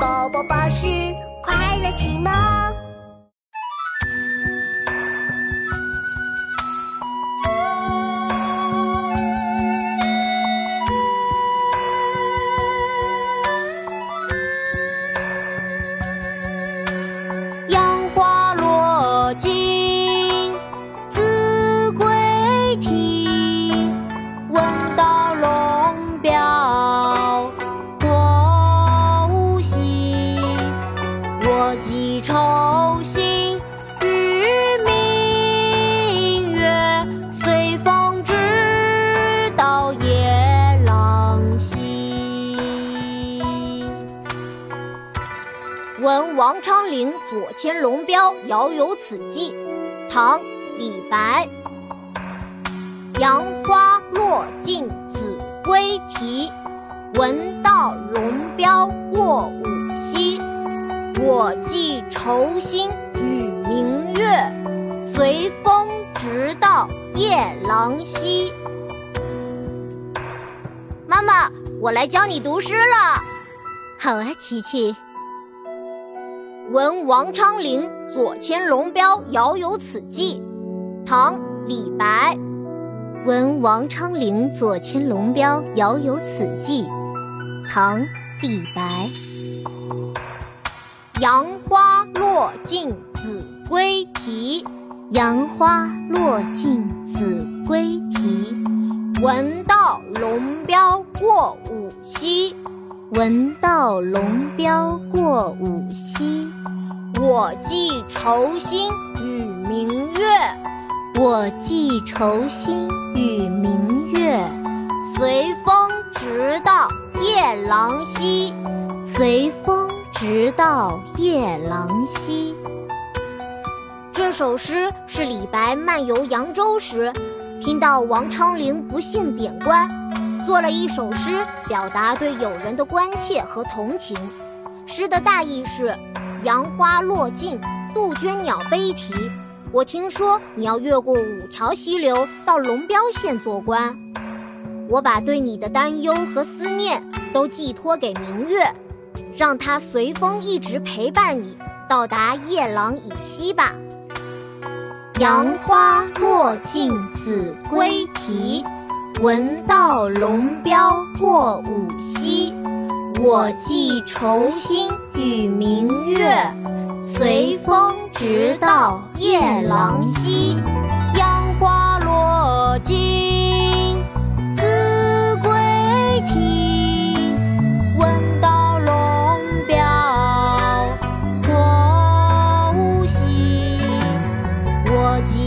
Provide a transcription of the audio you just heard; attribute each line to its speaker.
Speaker 1: 宝宝巴士快乐启蒙。
Speaker 2: 闻王昌龄左迁龙标，遥有此寄。唐·李白。杨花落尽子规啼，闻道龙标过五溪。我寄愁心与明月，随风直到夜郎西。妈妈，我来教你读诗了。好啊，琪琪。闻王昌龄左迁龙标，遥有此寄。唐·李白。闻王昌龄左迁龙标，遥有此寄。唐·李白。杨花落尽子规啼，杨花落尽子规啼。闻道龙标过五溪，闻道龙标过五溪。我寄愁心与明月，我寄愁心与明月。随风直到夜郎西，随风直到夜郎西。这首诗是李白漫游扬州时，听到王昌龄不幸贬官，做了一首诗，表达对友人的关切和同情。诗的大意是：杨花落尽，杜鹃鸟悲啼。我听说你要越过五条溪流到龙标县做官，我把对你的担忧和思念都寄托给明月，让它随风一直陪伴你到达夜郎以西吧。杨花落尽子规啼，闻道龙标过五溪，我寄愁心与明月。随风直到夜郎西，杨花落尽子规啼。闻道龙标过五溪，我寄。